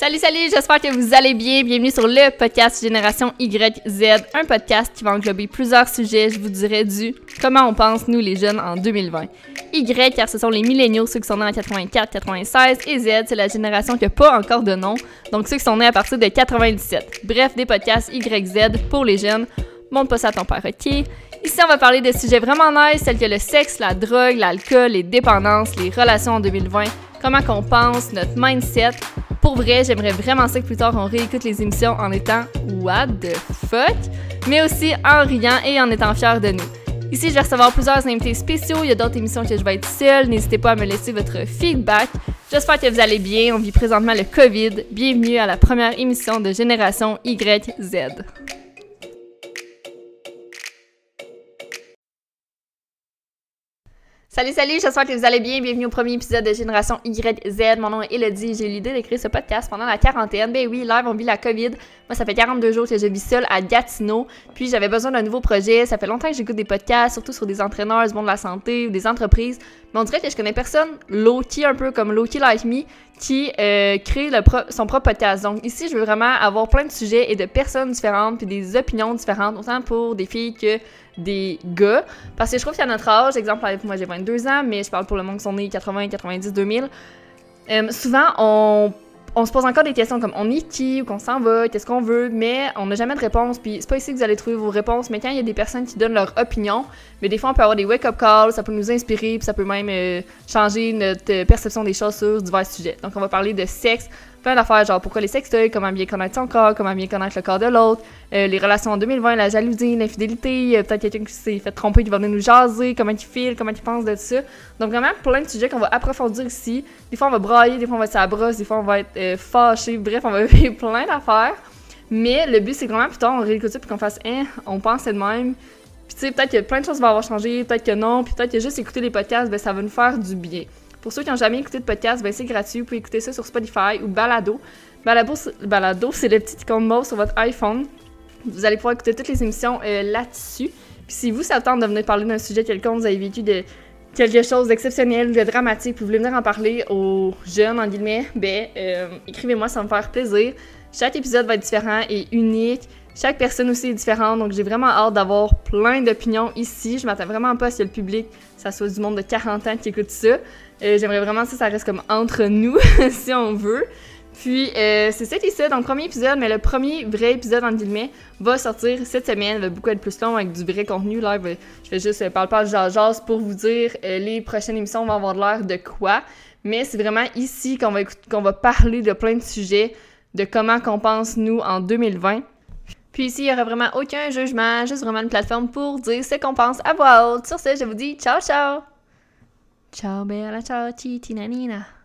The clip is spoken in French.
Salut, salut, j'espère que vous allez bien. Bienvenue sur le podcast Génération YZ, un podcast qui va englober plusieurs sujets, je vous dirais, du comment on pense, nous les jeunes, en 2020. Y, car ce sont les milléniaux, ceux qui sont nés en 84, 96, et Z, c'est la génération qui n'a pas encore de nom, donc ceux qui sont nés à partir de 97. Bref, des podcasts YZ pour les jeunes. Montre pas ça à ton père, ok? Ici, on va parler de sujets vraiment nice, tels que le sexe, la drogue, l'alcool, les dépendances, les relations en 2020, comment qu'on pense, notre mindset. Pour vrai, j'aimerais vraiment ça que plus tard on réécoute les émissions en étant What the fuck, mais aussi en riant et en étant fiers de nous. Ici, je vais recevoir plusieurs invités spéciaux. Il y a d'autres émissions que je vais être seule. N'hésitez pas à me laisser votre feedback. J'espère que vous allez bien. On vit présentement le COVID. Bienvenue à la première émission de Génération YZ. Salut, salut, j'espère que vous allez bien. Bienvenue au premier épisode de Génération YZ. Mon nom est Elodie. J'ai eu l'idée d'écrire ce podcast pendant la quarantaine. Ben oui, live, on vit la COVID. Moi, ça fait 42 jours que je vis seule à Gatineau. Puis j'avais besoin d'un nouveau projet. Ça fait longtemps que j'écoute des podcasts, surtout sur des entraîneurs du monde de la santé ou des entreprises. Mais on dirait que je connais personne low-key, un peu comme low-key like me, qui euh, crée son propre podcast. Donc ici, je veux vraiment avoir plein de sujets et de personnes différentes, puis des opinions différentes, autant pour des filles que des gars. Parce que je trouve qu'à notre âge, exemple, moi j'ai 22 ans, mais je parle pour le monde qui sont nés 80, 90, 2000, souvent on on se pose encore des questions comme on est qui, où qu'on s'en va, qu'est-ce qu'on veut, mais on n'a jamais de réponse. Puis c'est pas ici que vous allez trouver vos réponses, mais quand il y a des personnes qui donnent leur opinion, mais des fois on peut avoir des wake-up calls, ça peut nous inspirer, puis ça peut même euh, changer notre perception des choses sur divers sujets. Donc on va parler de sexe, plein d'affaires, genre pourquoi les sextoys, comment bien connaître son corps, comment bien connaître le corps de l'autre, euh, les relations en 2020, la jalousie, l'infidélité, peut-être quelqu'un qui s'est fait tromper qui va venir nous jaser, comment il file, comment il pense de ça. Donc vraiment plein de sujets qu'on va approfondir ici. Des fois on va brailler, des fois on va être la brosse, des fois on va être euh, fâché, bref, on va vivre plein d'affaires. Mais le but c'est vraiment plus tard on réécoute ça puis qu'on fasse hein, on pense de même. Puis tu sais, peut-être que plein de choses vont avoir changé, peut-être que non, puis peut-être que juste écouter les podcasts, ben ça va nous faire du bien. Pour ceux qui n'ont jamais écouté de podcast, ben c'est gratuit. Vous pouvez écouter ça sur Spotify ou Balado. Balado, c'est le petit icône mauve sur votre iPhone. Vous allez pouvoir écouter toutes les émissions euh, là-dessus. Puis si vous, ça tente de venir parler d'un sujet quelconque, vous avez vécu de quelque chose d'exceptionnel, de dramatique, vous voulez venir en parler aux jeunes, en guillemets, ben, euh, écrivez-moi, ça va me faire plaisir. Chaque épisode va être différent et unique. Chaque personne aussi est différente, donc j'ai vraiment hâte d'avoir plein d'opinions ici. Je m'attends vraiment pas à ce que le public, ça soit du monde de 40 ans qui écoute ça. Euh, j'aimerais vraiment que ça reste comme entre nous, si on veut. Puis, euh, c'est ça qui est ça dans le premier épisode, mais le premier vrai épisode, en guillemets, va sortir cette semaine. Il va beaucoup être plus long avec du vrai contenu. Là, je vais juste euh, parler pas de pour vous dire les prochaines émissions vont avoir l'air de quoi. Mais c'est vraiment ici qu'on va, qu'on va parler de plein de sujets, de comment qu'on pense, nous, en 2020. Puis ici, il n'y aura vraiment aucun jugement, juste vraiment une plateforme pour dire ce qu'on pense à voix haute. Sur ce, je vous dis ciao ciao! Ciao bella ciao nanina.